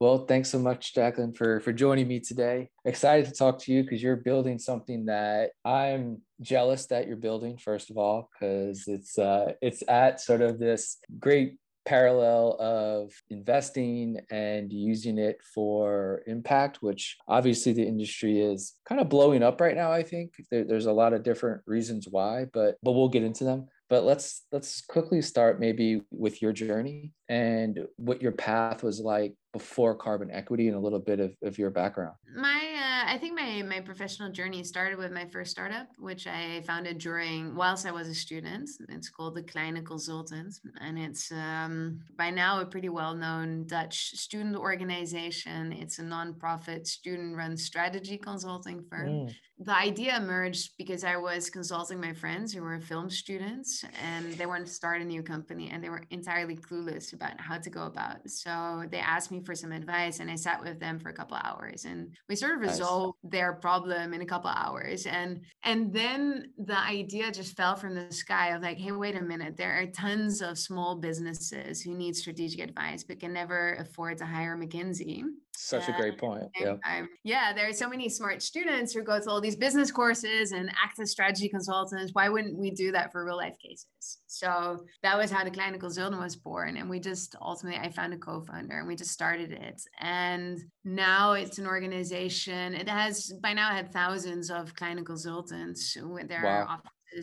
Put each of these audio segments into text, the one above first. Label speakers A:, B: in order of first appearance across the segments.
A: Well, thanks so much, Jacqueline, for for joining me today. Excited to talk to you because you're building something that I'm jealous that you're building. First of all, because it's uh, it's at sort of this great parallel of investing and using it for impact, which obviously the industry is kind of blowing up right now. I think there, there's a lot of different reasons why, but but we'll get into them but let's let's quickly start maybe with your journey and what your path was like before carbon equity and a little bit of, of your background
B: my uh, i think my my professional journey started with my first startup which i founded during whilst i was a student it's called the kleine consultant and it's um, by now a pretty well-known dutch student organization it's a non-profit student-run strategy consulting firm mm the idea emerged because I was consulting my friends who were film students and they wanted to start a new company and they were entirely clueless about how to go about. It. So they asked me for some advice and I sat with them for a couple hours and we sort of resolved nice. their problem in a couple hours. And and then the idea just fell from the sky of like, hey, wait a minute, there are tons of small businesses who need strategic advice but can never afford to hire McKinsey.
A: Such a great point.
B: Yeah. yeah, there are so many smart students who go to all these business courses and act as strategy consultants. Why wouldn't we do that for real life cases? So that was how the Kleine Consultant was born. And we just ultimately, I found a co founder and we just started it. And now it's an organization. It has by now had thousands of Kleine Consultants. There wow. are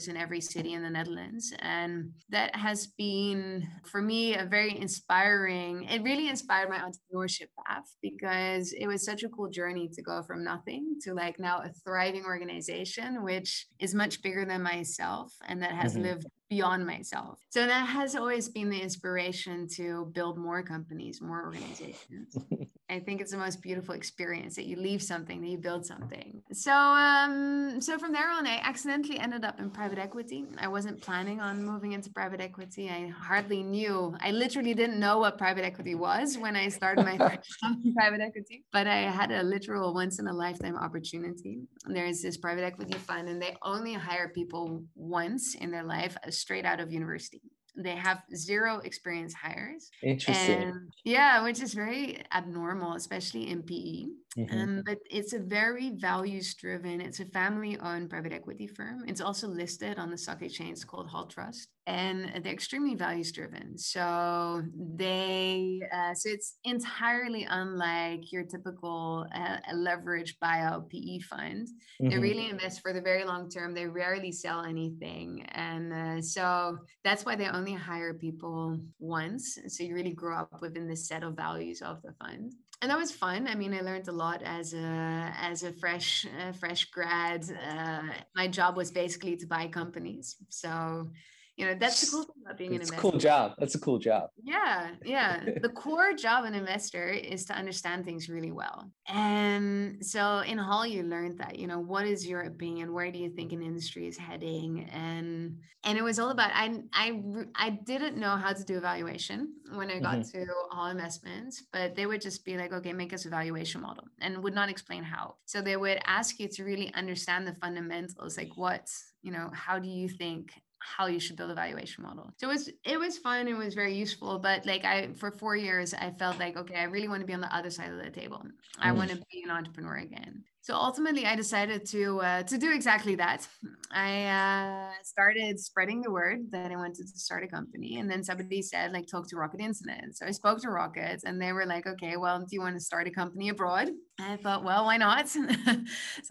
B: in every city in the Netherlands. And that has been, for me, a very inspiring, it really inspired my entrepreneurship path because it was such a cool journey to go from nothing to like now a thriving organization, which is much bigger than myself and that has mm-hmm. lived beyond myself. So that has always been the inspiration to build more companies, more organizations. I think it's the most beautiful experience that you leave something, that you build something. So, um, so from there on, I accidentally ended up in private equity. I wasn't planning on moving into private equity. I hardly knew. I literally didn't know what private equity was when I started my private equity. But I had a literal once in a lifetime opportunity. There's this private equity fund, and they only hire people once in their life, straight out of university they have zero experience hires.
A: Interesting.
B: And yeah, which is very abnormal, especially in PE. Mm-hmm. Um, but it's a very values driven, it's a family owned private equity firm. It's also listed on the stock exchange called HAL Trust. And they're extremely values driven. So they, uh, so it's entirely unlike your typical uh, leverage buyout PE fund. Mm-hmm. They really invest for the very long term. They rarely sell anything. And uh, so that's why they only hire people once. So you really grow up within the set of values of the fund and that was fun. I mean, I learned a lot as a as a fresh uh, fresh grad. Uh, my job was basically to buy companies. So you know that's the cool thing about being
A: it's
B: an
A: investor. a cool job. That's a cool job.
B: Yeah yeah. The core job of an investor is to understand things really well. And so in HAL you learned that you know what is your opinion? Where do you think an industry is heading? And and it was all about i i i didn't know how to do evaluation when i got mm-hmm. to HAL Investments but they would just be like okay make us a valuation model and would not explain how. So they would ask you to really understand the fundamentals like what you know how do you think how you should build a valuation model. So it was it was fun. It was very useful. But like I for four years, I felt like okay, I really want to be on the other side of the table. I mm. want to be an entrepreneur again. So ultimately, I decided to uh, to do exactly that. I uh, started spreading the word that I wanted to start a company, and then somebody said, like, talk to Rocket Internet. So I spoke to Rocket, and they were like, okay, well, do you want to start a company abroad? I thought, well, why not? so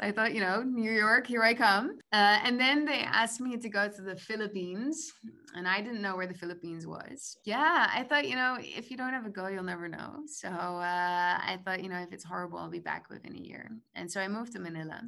B: I thought, you know, New York, here I come. Uh, and then they asked me to go to the Philippines, and I didn't know where the Philippines was. Yeah, I thought, you know, if you don't have a goal, you'll never know. So uh, I thought, you know, if it's horrible, I'll be back within a year. And so moved to Manila,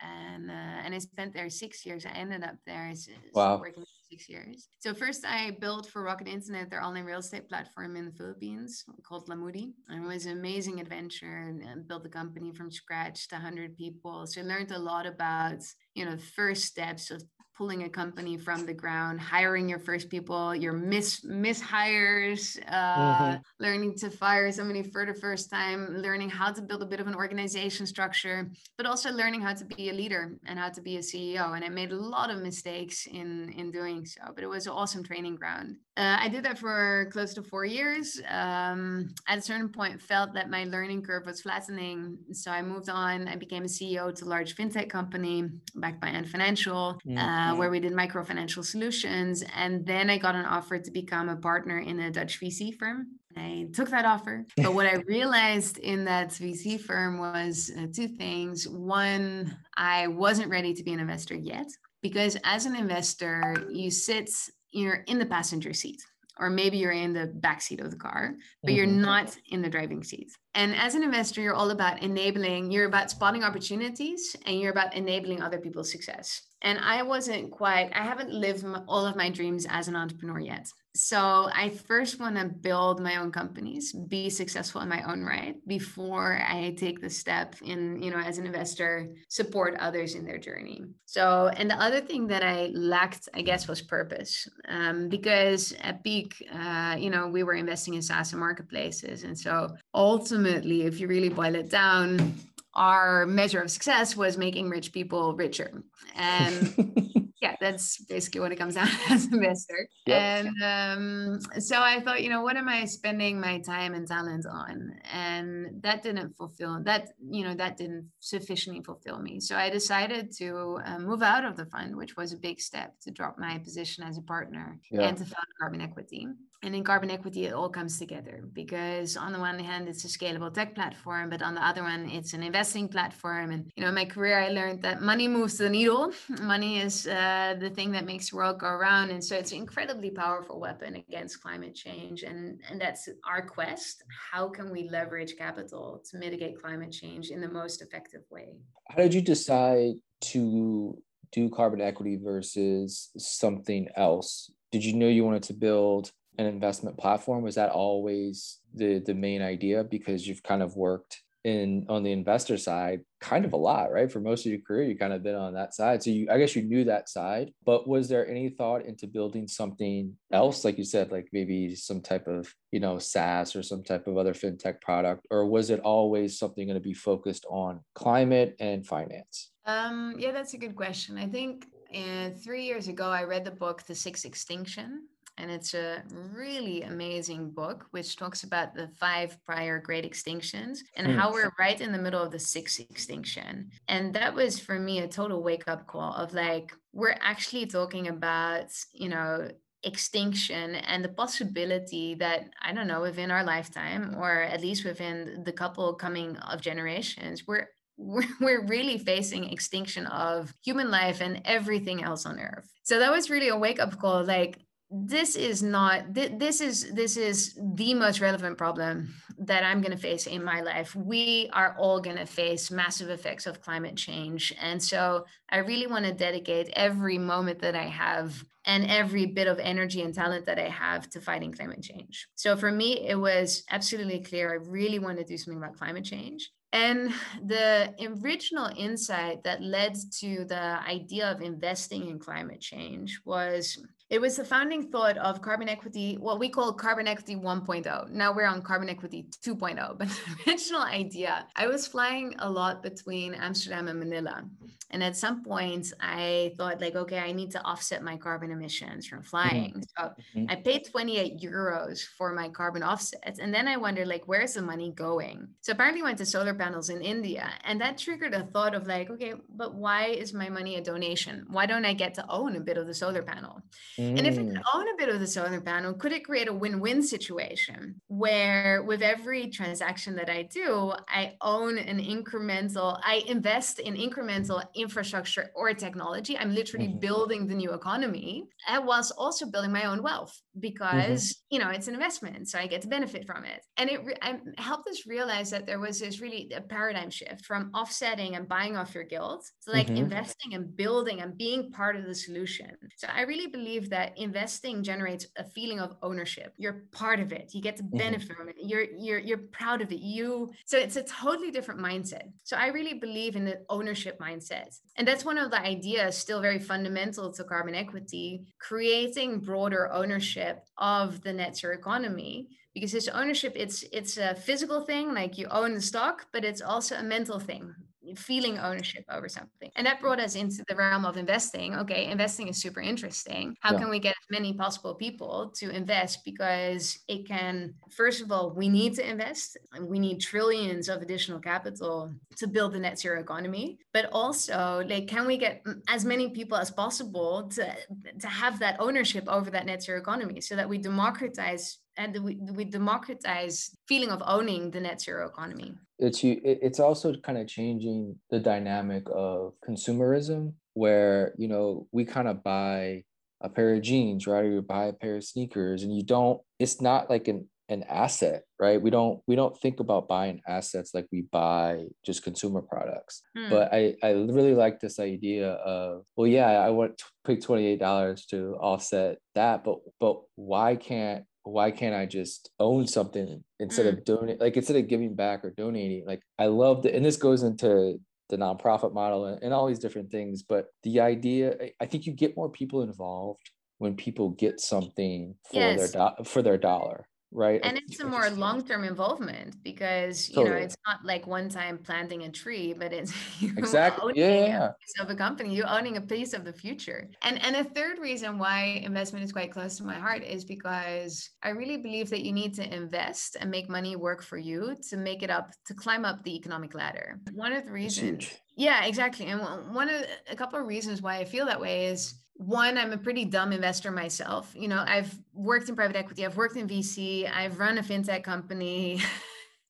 B: and uh, and I spent there six years. I ended up there wow. working six years. So first I built for Rocket Internet their online real estate platform in the Philippines called Lamudi. It was an amazing adventure and built the company from scratch to 100 people. So I learned a lot about you know the first steps of pulling a company from the ground, hiring your first people, your miss miss hires, uh, mm-hmm. learning to fire somebody for the first time, learning how to build a bit of an organization structure, but also learning how to be a leader and how to be a CEO. And I made a lot of mistakes in in doing so, but it was an awesome training ground. Uh, I did that for close to four years. Um, at a certain point, felt that my learning curve was flattening, so I moved on. I became a CEO to a large fintech company backed by Ant Financial. Mm-hmm. Uh, uh, where we did micro financial solutions. And then I got an offer to become a partner in a Dutch VC firm. I took that offer. But what I realized in that VC firm was uh, two things. One, I wasn't ready to be an investor yet, because as an investor, you sit, you're in the passenger seat or maybe you're in the back seat of the car, but mm-hmm. you're not in the driving seat. And as an investor, you're all about enabling, you're about spotting opportunities and you're about enabling other people's success. And I wasn't quite, I haven't lived all of my dreams as an entrepreneur yet. So I first want to build my own companies, be successful in my own right before I take the step in, you know, as an investor, support others in their journey. So, and the other thing that I lacked, I guess, was purpose, um, because at Peak, uh, you know, we were investing in SaaS and marketplaces, and so ultimately, if you really boil it down, our measure of success was making rich people richer, and yeah, that's basically what it comes down to as an investor. Yep. And um, so I thought, you know, what am I spending my time and talent on? And that didn't fulfill that, you know, that didn't sufficiently fulfill me. So I decided to uh, move out of the fund, which was a big step to drop my position as a partner yeah. and to found Carbon Equity. And in Carbon Equity, it all comes together because on the one hand, it's a scalable tech platform, but on the other one, it's an investing platform. And, you know, in my career, I learned that money moves the needle. Money is, uh, the thing that makes the world go around. And so it's an incredibly powerful weapon against climate change. And, and that's our quest. How can we leverage capital to mitigate climate change in the most effective way?
A: How did you decide to do carbon equity versus something else? Did you know you wanted to build an investment platform? Was that always the, the main idea? Because you've kind of worked in on the investor side kind of a lot right? For most of your career you kind of been on that side. So you i guess you knew that side but was there any thought into building something else? Like you said like maybe some type of you know saas or some type of other fintech product or was it always something going to be focused on climate and finance?
B: Um yeah that's a good question. I think uh, three years ago i read the book the Sixth Extinction and it's a really amazing book which talks about the five prior great extinctions and mm. how we're right in the middle of the sixth extinction and that was for me a total wake up call of like we're actually talking about you know extinction and the possibility that i don't know within our lifetime or at least within the couple coming of generations we're we're really facing extinction of human life and everything else on earth so that was really a wake up call like this is not this is this is the most relevant problem that i'm going to face in my life. We are all going to face massive effects of climate change. And so i really want to dedicate every moment that i have and every bit of energy and talent that i have to fighting climate change. So for me it was absolutely clear i really want to do something about climate change. And the original insight that led to the idea of investing in climate change was it was the founding thought of carbon equity, what we call carbon equity 1.0. Now we're on carbon equity 2.0, but the original idea, I was flying a lot between Amsterdam and Manila. And at some point, I thought, like, okay, I need to offset my carbon emissions from mm-hmm. flying. So mm-hmm. I paid 28 euros for my carbon offsets. And then I wondered, like, where's the money going? So apparently, I went to solar panels in India. And that triggered a thought of, like, okay, but why is my money a donation? Why don't I get to own a bit of the solar panel? Mm. And if it could mm. own a bit of the solar panel, could it create a win win situation where with every transaction that I do, I own an incremental, I invest in incremental infrastructure or technology? I'm literally mm-hmm. building the new economy. I was also building my own wealth because, mm-hmm. you know, it's an investment. So I get to benefit from it. And it, re- helped us realize that there was this really, a paradigm shift from offsetting and buying off your guilt to like mm-hmm. investing and building and being part of the solution. So I really believe that investing generates a feeling of ownership. You're part of it. You get to mm-hmm. benefit mm-hmm. from it. You're you're you're proud of it. You so it's a totally different mindset. So I really believe in the ownership mindset. And that's one of the ideas still very fundamental to carbon equity, creating broader ownership of the net zero economy because it's ownership it's it's a physical thing like you own the stock but it's also a mental thing feeling ownership over something. And that brought us into the realm of investing. Okay, investing is super interesting. How yeah. can we get as many possible people to invest? Because it can, first of all, we need to invest and we need trillions of additional capital to build the net zero economy. But also, like, can we get as many people as possible to, to have that ownership over that net zero economy so that we democratize and we, we democratize feeling of owning the net zero economy.
A: It's you it's also kind of changing the dynamic of consumerism where you know we kind of buy a pair of jeans right? Or you buy a pair of sneakers and you don't it's not like an an asset right? We don't we don't think about buying assets like we buy just consumer products. Mm. but i i really like this idea of well yeah i want to pay $28 to offset that but but why can't why can't I just own something instead mm. of donating? Like instead of giving back or donating, like I love the, and this goes into the nonprofit model and, and all these different things. But the idea, I think you get more people involved when people get something for yes. their do- for their dollar right?
B: And it's a more long-term involvement because you totally. know it's not like one time planting a tree but it's
A: exactly. yeah, yeah.
B: of a company you're owning a piece of the future. And and a third reason why investment is quite close to my heart is because i really believe that you need to invest and make money work for you to make it up to climb up the economic ladder. One of the reasons yeah exactly and one of a couple of reasons why i feel that way is one i'm a pretty dumb investor myself you know i've worked in private equity i've worked in vc i've run a fintech company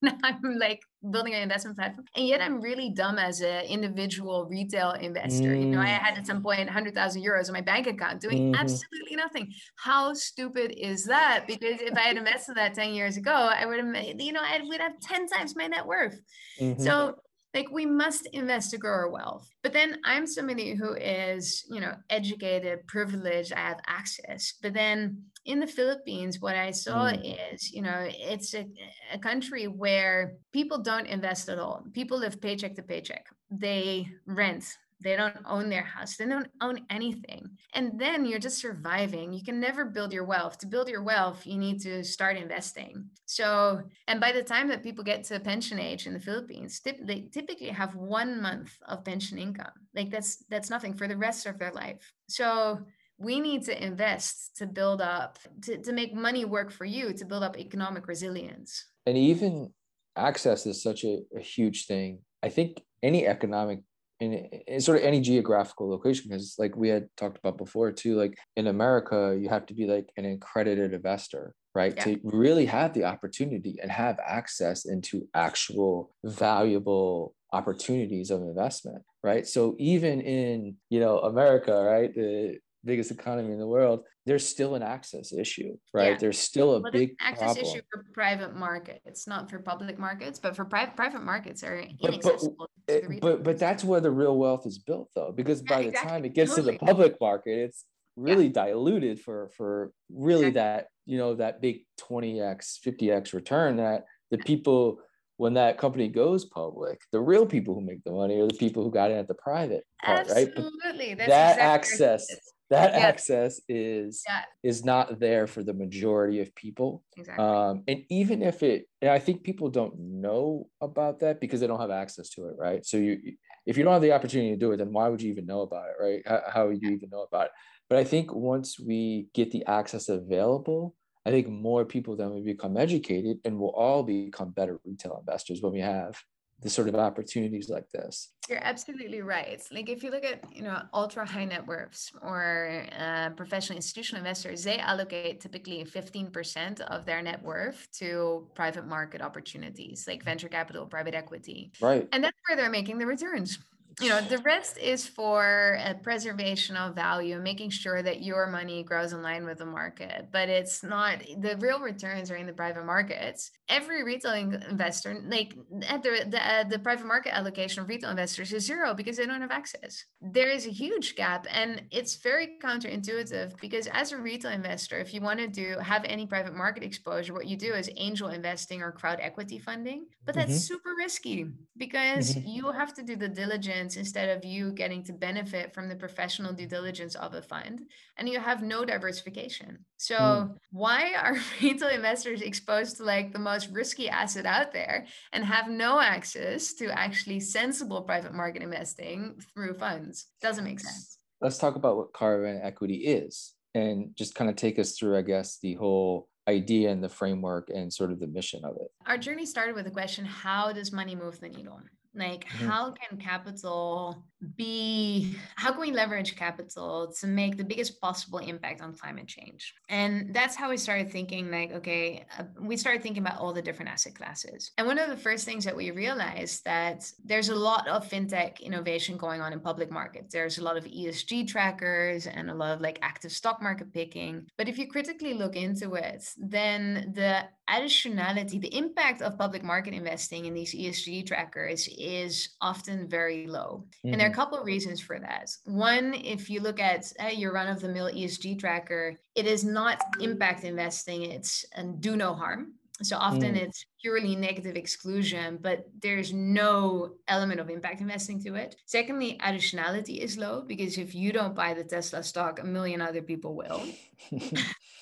B: Now i'm like building an investment platform and yet i'm really dumb as an individual retail investor mm. you know i had at some point 100000 euros in my bank account doing mm-hmm. absolutely nothing how stupid is that because if i had invested that 10 years ago i would have you know i would have 10 times my net worth mm-hmm. so like we must invest to grow our wealth. But then i'm somebody who is you know educated privileged i have access. But then in the philippines what i saw mm. is you know it's a, a country where people don't invest at all. People live paycheck to paycheck. They rent they don't own their house. They don't own anything. And then you're just surviving. You can never build your wealth. To build your wealth, you need to start investing. So, and by the time that people get to pension age in the Philippines, they typically have one month of pension income. Like that's that's nothing for the rest of their life. So we need to invest to build up to, to make money work for you to build up economic resilience
A: and even access is such a, a huge thing i think any economic in, in sort of any geographical location because like we had talked about before too like in america you have to be like an accredited investor right yeah. to really have the opportunity and have access into actual valuable opportunities of investment right so even in you know america right the biggest economy in the world, there's still an access issue, right? Yeah. There's still a well, big access problem. issue
B: for private markets, not for public markets, but for private private markets are inaccessible.
A: But but, but, but that's where the real wealth is built, though, because yeah, by the exactly. time it gets totally. to the public market, it's really yeah. diluted for for really exactly. that you know that big 20x 50x return that the people when that company goes public, the real people who make the money are the people who got in at the private part,
B: Absolutely.
A: right? But that exactly access that yes. access is yeah. is not there for the majority of people exactly. um, and even if it and i think people don't know about that because they don't have access to it right so you if you don't have the opportunity to do it then why would you even know about it right how, how would you even know about it but i think once we get the access available i think more people then will become educated and we'll all become better retail investors when we have the sort of opportunities like this.
B: You're absolutely right. Like if you look at you know ultra high net worths or uh, professional institutional investors, they allocate typically 15% of their net worth to private market opportunities like venture capital, private equity.
A: Right.
B: And that's where they're making the returns. You know the rest is for a preservation of value making sure that your money grows in line with the market but it's not the real returns are in the private markets every retail investor like at the the, uh, the private market allocation of retail investors is zero because they don't have access there is a huge gap and it's very counterintuitive because as a retail investor if you want to do have any private market exposure what you do is angel investing or crowd equity funding but that's mm-hmm. super risky because mm-hmm. you have to do the diligence instead of you getting to benefit from the professional due diligence of a fund and you have no diversification so mm. why are retail investors exposed to like the most risky asset out there and have no access to actually sensible private market investing through funds doesn't make sense
A: let's talk about what carbon equity is and just kind of take us through i guess the whole idea and the framework and sort of the mission of it.
B: Our journey started with the question how does money move the needle? Like, mm-hmm. how can capital be, how can we leverage capital to make the biggest possible impact on climate change? And that's how we started thinking, like, okay, uh, we started thinking about all the different asset classes. And one of the first things that we realized that there's a lot of fintech innovation going on in public markets. There's a lot of ESG trackers and a lot of like active stock market picking. But if you critically look into it, then the additionality, the impact of public market investing in these ESG trackers is often very low. Mm-hmm. And mm-hmm. Couple of reasons for that. One, if you look at uh, your run of the mill ESG tracker, it is not impact investing, it's and do no harm. So often mm. it's purely negative exclusion, but there's no element of impact investing to it. Secondly, additionality is low because if you don't buy the Tesla stock, a million other people will.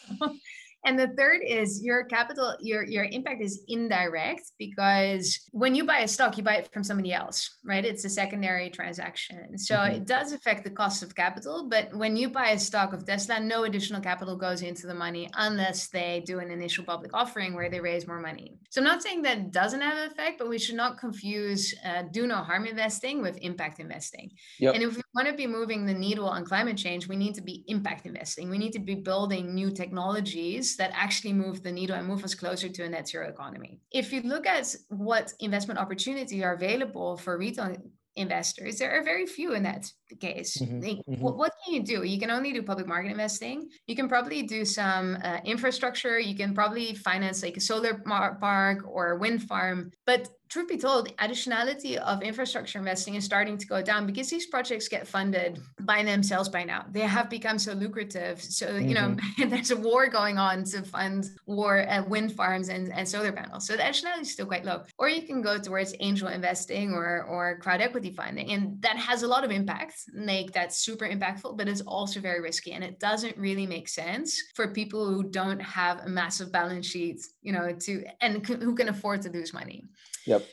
B: And the third is your capital, your your impact is indirect because when you buy a stock, you buy it from somebody else, right? It's a secondary transaction. So mm-hmm. it does affect the cost of capital, but when you buy a stock of Tesla, no additional capital goes into the money unless they do an initial public offering where they raise more money. So I'm not saying that doesn't have an effect, but we should not confuse uh, do no harm investing with impact investing. Yep. And if we want to be moving the needle on climate change, we need to be impact investing. We need to be building new technologies that actually move the needle and move us closer to a net zero economy. If you look at what investment opportunities are available for retail investors, there are very few in that case. Mm-hmm, like, mm-hmm. What, what, can you do? You can only do public market investing. You can probably do some uh, infrastructure. You can probably finance like a solar park or a wind farm. But truth be told, additionality of infrastructure investing is starting to go down because these projects get funded by themselves by now. They have become so lucrative. So, mm-hmm. you know, mm-hmm. there's a war going on to fund war uh, wind farms and, and solar panels. So the additionality is still quite low. Or you can go towards angel investing or, or crowd equity funding. And that has a lot of impact, like that's super impactful, but it's also very risky. And it doesn't really make sense for people who don't have a massive balance sheet, you know, to, and who can afford to lose money.
A: Yep.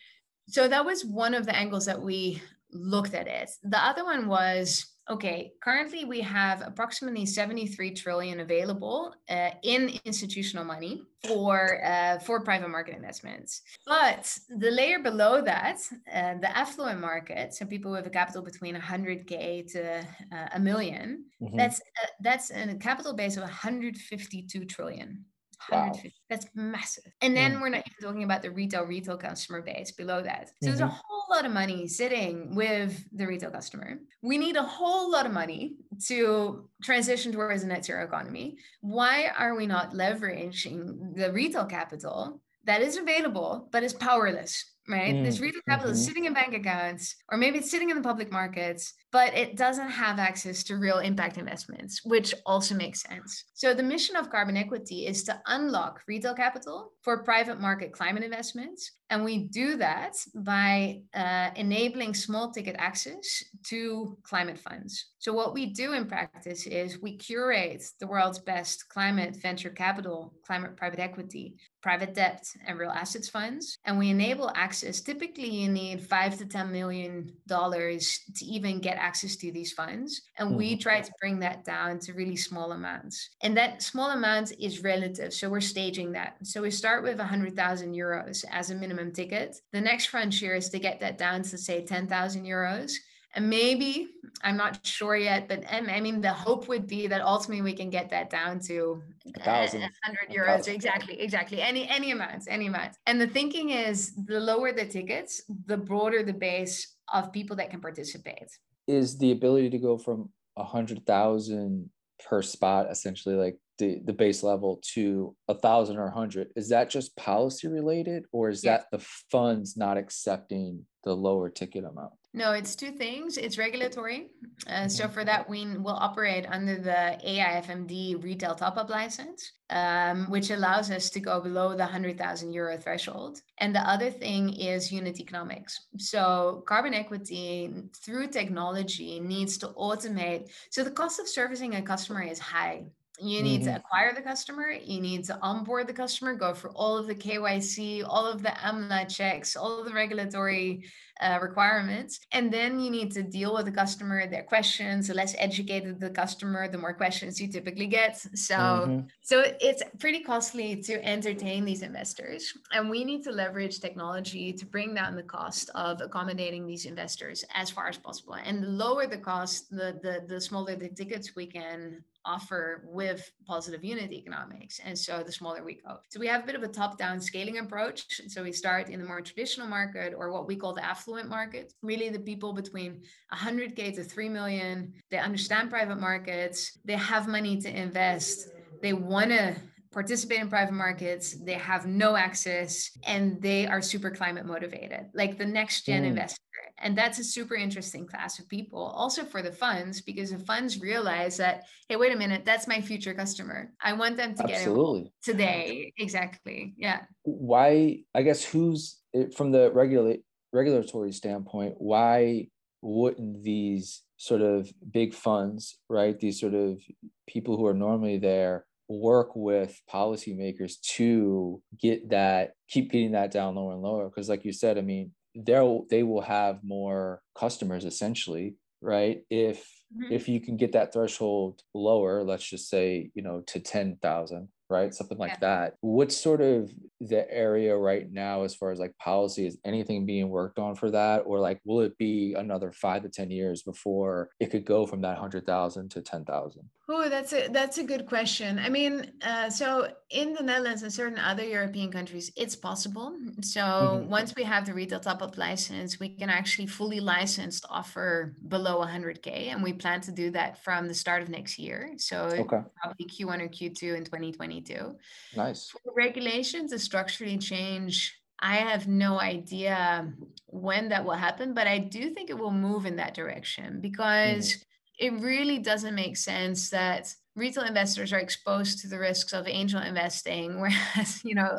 B: So that was one of the angles that we looked at it. The other one was okay, currently we have approximately 73 trillion available uh, in institutional money for uh, for private market investments. But the layer below that, uh, the affluent market, so people with a capital between 100k to uh, a 1000000 mm-hmm. that's uh, that's a capital base of 152 trillion. Wow. That's massive. And then mm. we're not even talking about the retail retail customer base below that. So mm-hmm. there's a mm-hmm. whole lot of money sitting with the retail customer. We need a whole lot of money to transition towards a net zero economy. Why are we not leveraging the retail capital that is available but is powerless? Right? Mm. This retail capital mm-hmm. is sitting in bank accounts, or maybe it's sitting in the public markets but it doesn't have access to real impact investments, which also makes sense. So, the mission of carbon equity is to unlock retail capital for private market climate investments. And we do that by uh, enabling small ticket access to climate funds. So, what we do in practice is we curate the world's best climate venture capital, climate private equity, private debt, and real assets funds. And we enable access. Typically, you need five to $10 million to even get access to these funds. And mm-hmm. we try to bring that down to really small amounts. And that small amount is relative. So we're staging that. So we start with 100,000 euros as a minimum ticket. The next frontier is to get that down to, say, 10,000 euros and maybe i'm not sure yet but i mean the hope would be that ultimately we can get that down to
A: a thousand
B: 100 euros thousand. exactly exactly any any amounts any amounts and the thinking is the lower the tickets the broader the base of people that can participate.
A: Is the ability to go from a hundred thousand per spot essentially like the, the base level to a thousand or a hundred is that just policy related or is yes. that the funds not accepting the lower ticket amount
B: no, it's two things. It's regulatory. Uh, so for that, we will operate under the AIFMD retail top-up license, um, which allows us to go below the 100,000 euro threshold. And the other thing is unit economics. So carbon equity through technology needs to automate. So the cost of servicing a customer is high. You need mm-hmm. to acquire the customer. You need to onboard the customer, go through all of the KYC, all of the AMLA checks, all of the regulatory uh, requirements. And then you need to deal with the customer, their questions. The less educated the customer, the more questions you typically get. So, mm-hmm. so it's pretty costly to entertain these investors. And we need to leverage technology to bring down the cost of accommodating these investors as far as possible. And the lower the cost, the the, the smaller the tickets we can offer with positive unit economics. And so the smaller we go. So we have a bit of a top down scaling approach. So we start in the more traditional market or what we call the affluent market, really the people between 100K to 3 million. They understand private markets, they have money to invest, they want to participate in private markets, they have no access, and they are super climate motivated, like the next gen mm. investor. And that's a super interesting class of people, also for the funds, because the funds realize that, hey, wait a minute, that's my future customer. I want them to Absolutely. get it today. Exactly. Yeah.
A: Why, I guess, who's from the regulate regulatory standpoint, why wouldn't these sort of big funds, right? These sort of people who are normally there work with policymakers to get that keep getting that down lower and lower because like you said i mean they'll they will have more customers essentially right if mm-hmm. if you can get that threshold lower let's just say you know to 10,000 right? Something like yeah. that. what sort of the area right now as far as like policy? Is anything being worked on for that? Or like, will it be another five to 10 years before it could go from that 100,000 to 10,000?
B: Oh, that's a that's a good question. I mean, uh, so in the Netherlands and certain other European countries, it's possible. So mm-hmm. once we have the retail top-up license, we can actually fully licensed offer below 100k, and we plan to do that from the start of next year. So okay. probably Q1 or Q2 in 2022.
A: Nice.
B: For regulations structurally change I have no idea when that will happen, but I do think it will move in that direction because mm it really doesn't make sense that retail investors are exposed to the risks of angel investing, whereas, you know,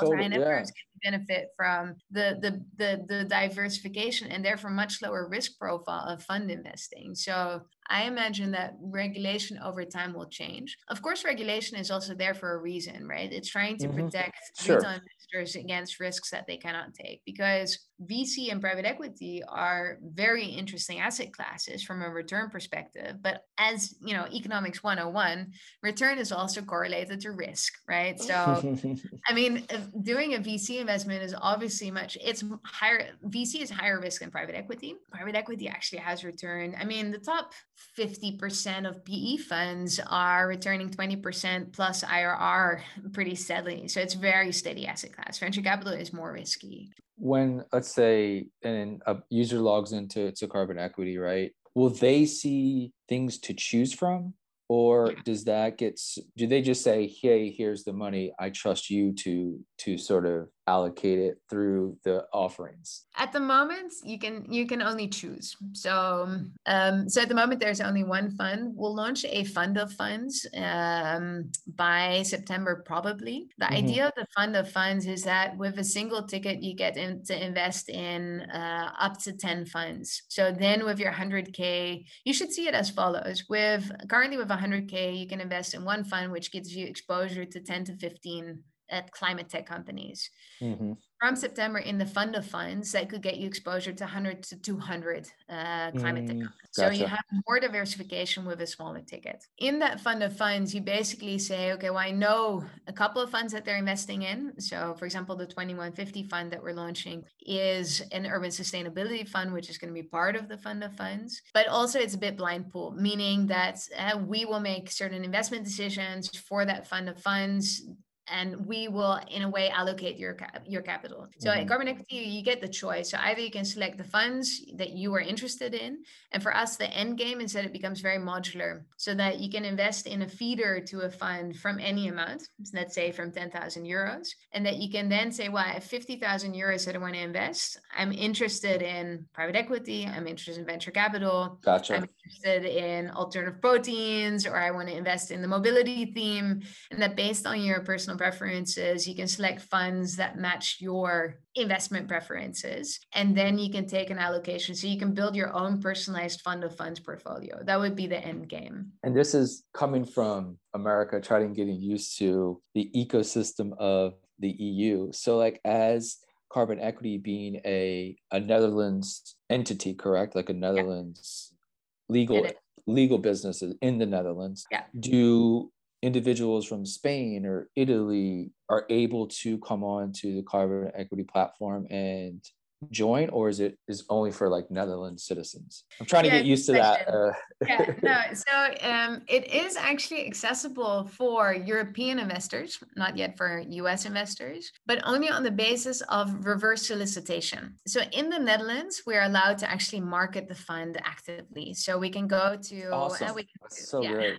B: totally, yeah. Benefit from the, the the the diversification and therefore much lower risk profile of fund investing. So I imagine that regulation over time will change. Of course, regulation is also there for a reason, right? It's trying to mm-hmm. protect sure. retail investors against risks that they cannot take because VC and private equity are very interesting asset classes from a return perspective. But as you know, economics 101, return is also correlated to risk, right? So, I mean, doing a VC investment is obviously much, it's higher, VC is higher risk than private equity. Private equity actually has return. I mean, the top 50% of PE funds are returning 20% plus IRR pretty steadily. So it's very steady asset class. Venture capital is more risky.
A: When let's say an a user logs into to carbon equity right? Will they see things to choose from? Or does that get do they just say hey here's the money. I trust you to to sort of allocate it through the offerings?
B: At the moment you can you can only choose. So um so at the moment there's only one fund. We'll launch a fund of funds um by september probably. The mm-hmm. idea of the fund of funds is that with a single ticket you get in, to invest in uh, up to 10 funds. So then with your 100k you should see it as follows. With currently with 100k you can invest in one fund which gives you exposure to 10 to 15 at climate tech companies. Mm-hmm. From September, in the fund of funds, that could get you exposure to 100 to 200 uh, climate mm, tech companies. Gotcha. So you have more diversification with a smaller ticket. In that fund of funds, you basically say, okay, well, I know a couple of funds that they're investing in. So, for example, the 2150 fund that we're launching is an urban sustainability fund, which is going to be part of the fund of funds. But also, it's a bit blind pool, meaning that uh, we will make certain investment decisions for that fund of funds and we will in a way allocate your cap- your capital. So mm-hmm. at carbon equity you get the choice. So either you can select the funds that you are interested in and for us the end game is that it becomes very modular so that you can invest in a feeder to a fund from any amount let's say from 10,000 euros and that you can then say well I have 50,000 euros that I want to invest. I'm interested in private equity I'm interested in venture capital
A: gotcha.
B: I'm interested in alternative proteins or I want to invest in the mobility theme and that based on your personal preferences. You can select funds that match your investment preferences and then you can take an allocation. So you can build your own personalized fund of funds portfolio. That would be the end game.
A: And this is coming from america trying to getting used to the ecosystem of the eu so like as carbon equity being a a netherlands entity correct? Like a netherlands yeah. legal legal businesses in the netherlands
B: yeah.
A: do individuals from Spain or Italy are able to come on to the carbon equity platform and join or is it is only for like netherlands citizens? I'm trying yeah, to get used to that uh,
B: yeah no so um, it is actually accessible for european investors not yet for us investors but only on the basis of reverse solicitation. So in the netherlands we're allowed to actually market the fund actively. So we can go to
A: awesome. Uh, we can, so yeah. great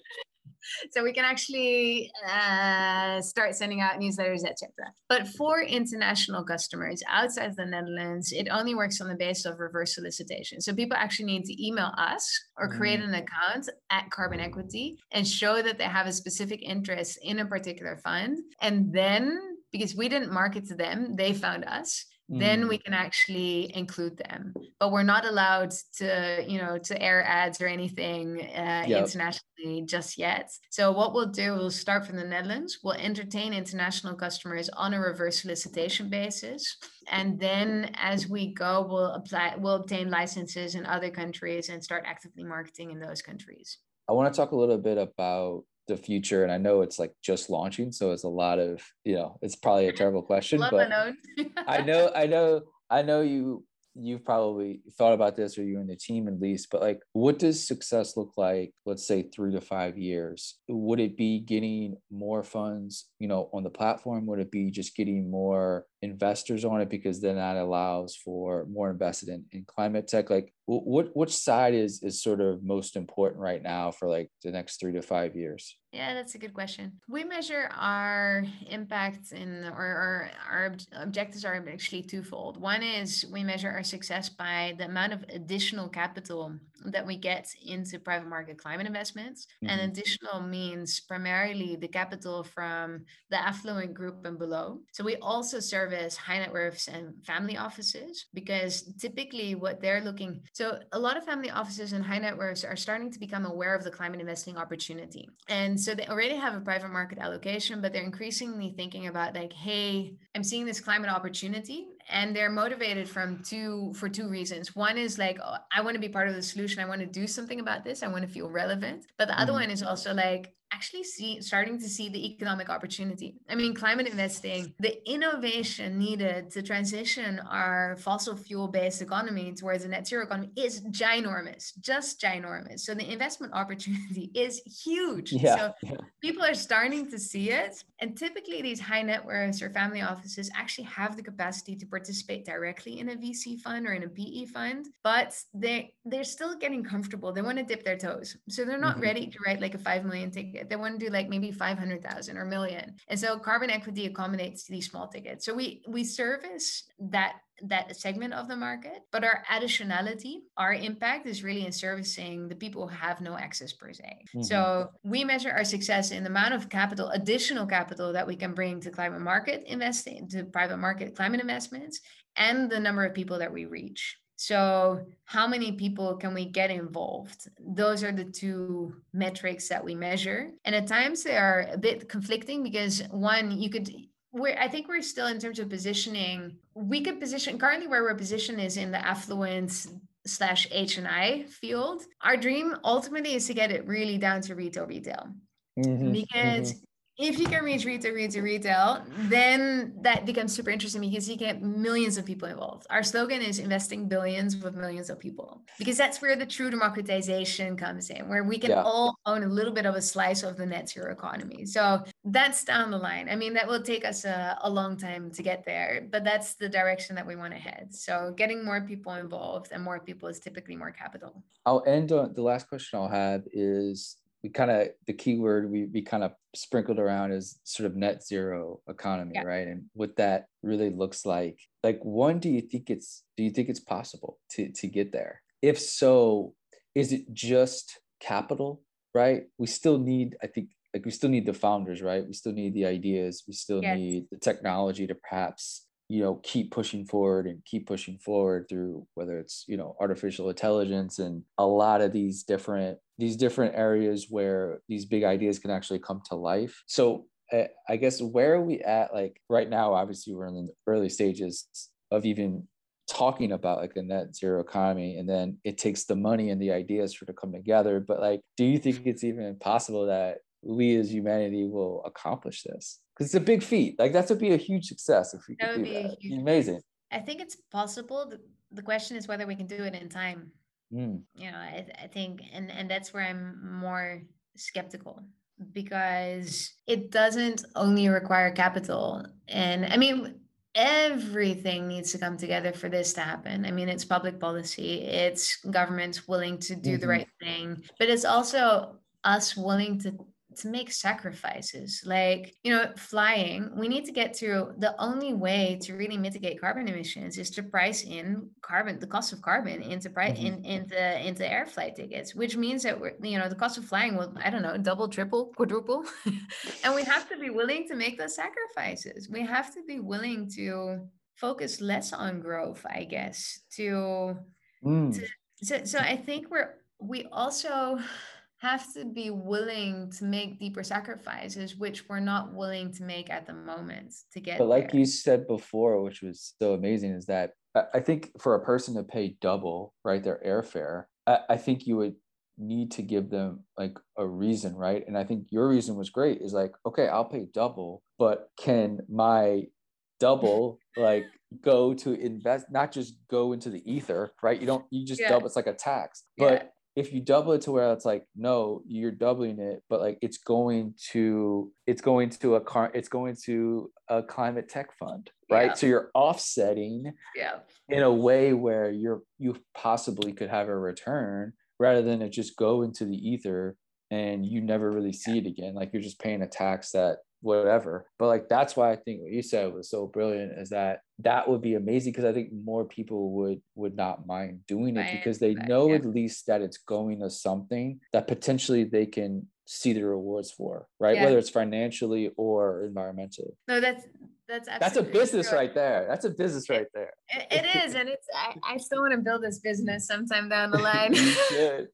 B: so we can actually uh, start sending out newsletters, etc. But for international customers outside the Netherlands, it only works on the basis of reverse solicitation. So people actually need to email us or create mm. an account at Carbon Equity and show that they have a specific interest in a particular fund, and then because we didn't market to them, they found us then we mm. can actually include them. But we're not allowed to you know to air ads or anything uh, yep. internationally just yet. So what we'll do we'll start from the netherlands. We'll entertain international customers on a reverse solicitation basis. And then as we go we'll apply we'll obtain licenses in other countries and start actively marketing in those countries.
A: I want to talk a little bit about the future and i know it's like just launching so it's a lot of you know it's probably a terrible question but i know i know i know you you've probably thought about this or you and the team at least but like what does success look like let's say three to five years? Would it be getting more funds you know on the platform? Would it be just getting more investors on it because then that allows for more invested in, in climate tech. Like what which side is is sort of most important right now for like the next three to five years?
B: Yeah that's a good question. We measure our impacts in or, or our objectives are actually twofold. One is we measure our success by the amount of additional capital that we get into private market climate investments. Mm-hmm. and additional means primarily the capital from the affluent group and below. So we also service high net worths and family offices because typically what they're looking so a lot of family offices and high net worths are starting to become aware of the climate investing opportunity. And so they already have a private market allocation, but they're increasingly thinking about like, hey, I'm seeing this climate opportunity and they're motivated from two for two reasons one is like oh, i want to be part of the solution i want to do something about this i want to feel relevant but the mm-hmm. other one is also like actually see starting to see the economic opportunity. I mean, climate investing, the innovation needed to transition our fossil fuel based economy towards a net zero economy is ginormous, just ginormous. So the investment opportunity is huge.
A: Yeah,
B: so
A: yeah.
B: people are starting to see it. And typically these high net worths or family offices actually have the capacity to participate directly in a VC fund or in a PE fund, but they they're still getting comfortable. They want to dip their toes. So they're not mm-hmm. ready to write like a five million ticket ticket. They want to do like maybe 500,000 or million. And so carbon equity accommodates these small tickets. So we we service that that segment of the market, but our additionality, our impact is really in servicing the people who have no access per se. Mm-hmm. So we measure our success in the amount of capital, additional capital that we can bring to climate market investing, to private market climate investments, and the number of people that we reach. So, how many people can we get involved? Those are the two metrics that we measure. And at times they are a bit conflicting because one, you could we're, I think we're still in terms of positioning. We could position currently where we're positioned is in the affluence slash H and I field. Our dream ultimately is to get it really down to retail retail, mm-hmm, because mm-hmm if you can reach retail, retail, retail, then that becomes super interesting because you get millions of people involved. Our slogan is investing billions with millions of people because that's where the true democratization comes in, where we can yeah. all own a little bit of a slice of the net zero economy. So that's down the line. I mean, that will take us a, a long time to get there, but that's the direction that we want to head. So getting more people involved and more people is typically more capital.
A: I'll end on the last question I'll have is we kind of the keyword we, we kind of sprinkled around is sort of net zero economy yeah. right? And what that really looks like like one do you think it's do you think it's possible to to get there? If so is it just capital right? We still need i think like we still need the founders right? We still need the ideas. We still yes. need the technology to perhaps you know keep pushing forward and keep pushing forward through whether it's you know artificial intelligence and a lot of these different these different areas where these big ideas can actually come to life. So eh, i guess where are we at? Like right now obviously we're in the early stages of even talking about like a net zero economy and then it takes the money and the ideas for to come together. But like do you think it's even possible that we as humanity will accomplish this because it's a big feat. Like that's would be a huge success if we could do that. Huge, Amazing.
B: I think it's possible. The, the, question is whether we can do it in time. Mm. You know, I, I think, and and that's where I'm more skeptical because it doesn't only require capital, and I mean everything needs to come together for this to happen. I mean, it's public policy, it's governments willing to do mm-hmm. the right thing, but it's also us willing to to make sacrifices like you know flying we need to get to the only way to really mitigate carbon emissions is to price in carbon the cost of carbon into price mm-hmm. in into into air flight tickets which means that we're you know the cost of flying will i don't know double triple quadruple and we have to be willing to make those sacrifices we have to be willing to focus less on growth i guess to, mm. to so, so i think we're we also have to be willing to make deeper sacrifices, which we're not willing to make at the moment to get.
A: But like
B: there.
A: you said before, which was so amazing, is that I think for a person to pay double, right, their airfare, I, I think you would need to give them like a reason, right? And I think your reason was great. Is like, okay, I'll pay double, but can my double like go to invest, not just go into the ether, right? You don't, you just yeah. double. It's like a tax, but. If you double it to where it's like no you're doubling it but like it's going to it's going to a car it's going to a climate tech fund right? Yeah. so you're offsetting
B: yeah.
A: in a way where you're you possibly could have a return rather than it just go into the ether and you never really see it again. Like you're just paying a tax that whatever. But like that's why I think what you said was so brilliant is that that would be amazing because I think more people would would not mind doing it because they know yeah. at least that it's going to something that potentially they can see the rewards for, right? Yeah. Whether it's financially or environmentally.
B: No, that's that's
A: that's a business true. right there. That's a business right there.
B: it, it is, and it's I, I still want to build this business sometime down the line.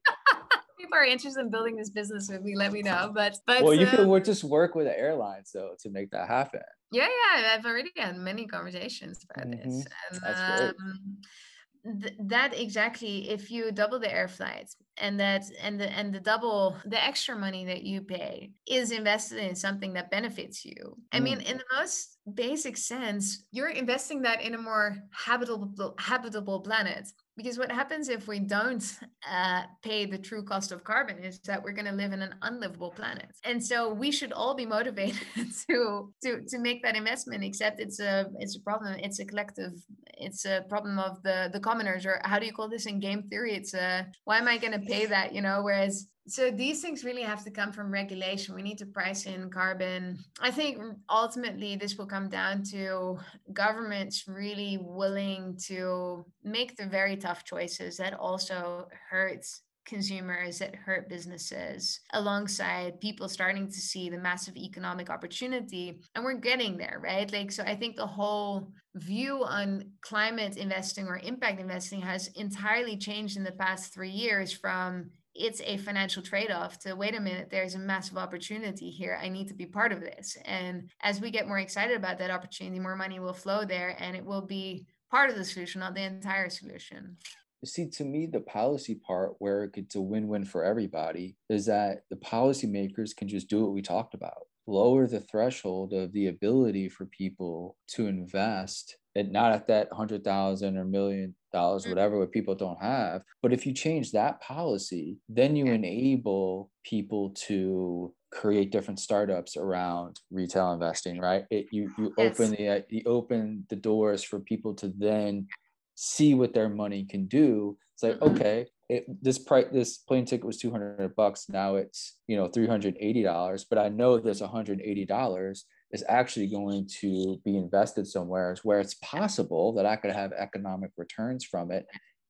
B: people are interested in building this business with me, let me know. But but
A: well, you uh, could just work with the airlines so to make that happen.
B: Yeah, yeah, I've already had many conversations about mm-hmm. this. And, That's great. Um, th- that exactly if you double the air flights and that and the and the double the extra money that you pay is invested in something that benefits you. I mm. mean in the most basic sense you're investing that in a more habitable habitable planet. Because what happens if we don't uh, pay the true cost of carbon is that we're going to live in an unlivable planet. And so we should all be motivated to to to make that investment except it's a it's a problem it's a collective it's a problem of the the commoners or how do you call this in game theory? It's a why am i going to pay mm-hmm. that you know whereas so these things really have to come from regulation. We need to price in carbon. I think ultimately this will come down to governments really willing to make the very tough choices that also hurts consumers that hurt businesses alongside people starting to see the massive economic opportunity and we're getting there right? Like so i think the whole view on climate investing or impact investing has entirely changed in the past 3 years from it's a financial trade-off to wait a minute there's a massive opportunity here. I need to be part of this. And as we get more excited about that opportunity more money will flow there and it will be part of the solution not the entire solution
A: see to me the policy part where it's a win-win for everybody is that the policymakers can just do what we talked about lower the threshold of the ability for people to invest and not at that hundred thousand or million dollars, mm. whatever, what people don't have. But if you change that policy, then you enable people to create different startups around retail investing, right? It, you you yes. open the you open the doors for people to then see what their money can do. It's like mm-hmm. okay, it, this price this plane ticket was 200 bucks. Now it's you know 380 dollars but i know this 180 dollars is actually going to be invested somewhere where it's possible that i could have economic returns from it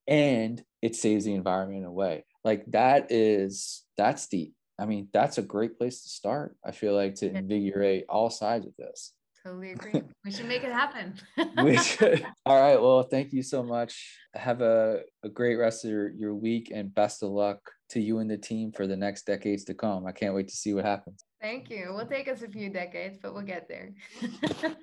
A: and it saves the environment in a way like that is that's the i mean that's a great place to start i feel like to invigorate all sides of this
B: Totally agree. We should make it happen.
A: we should. All right. Well, thank you so much. Have a, a great rest of your, your week and best of luck to you and the team for the next decades to come. I can't wait to see what happens.
B: Thank you. We'll take us a few decades, but we'll get there.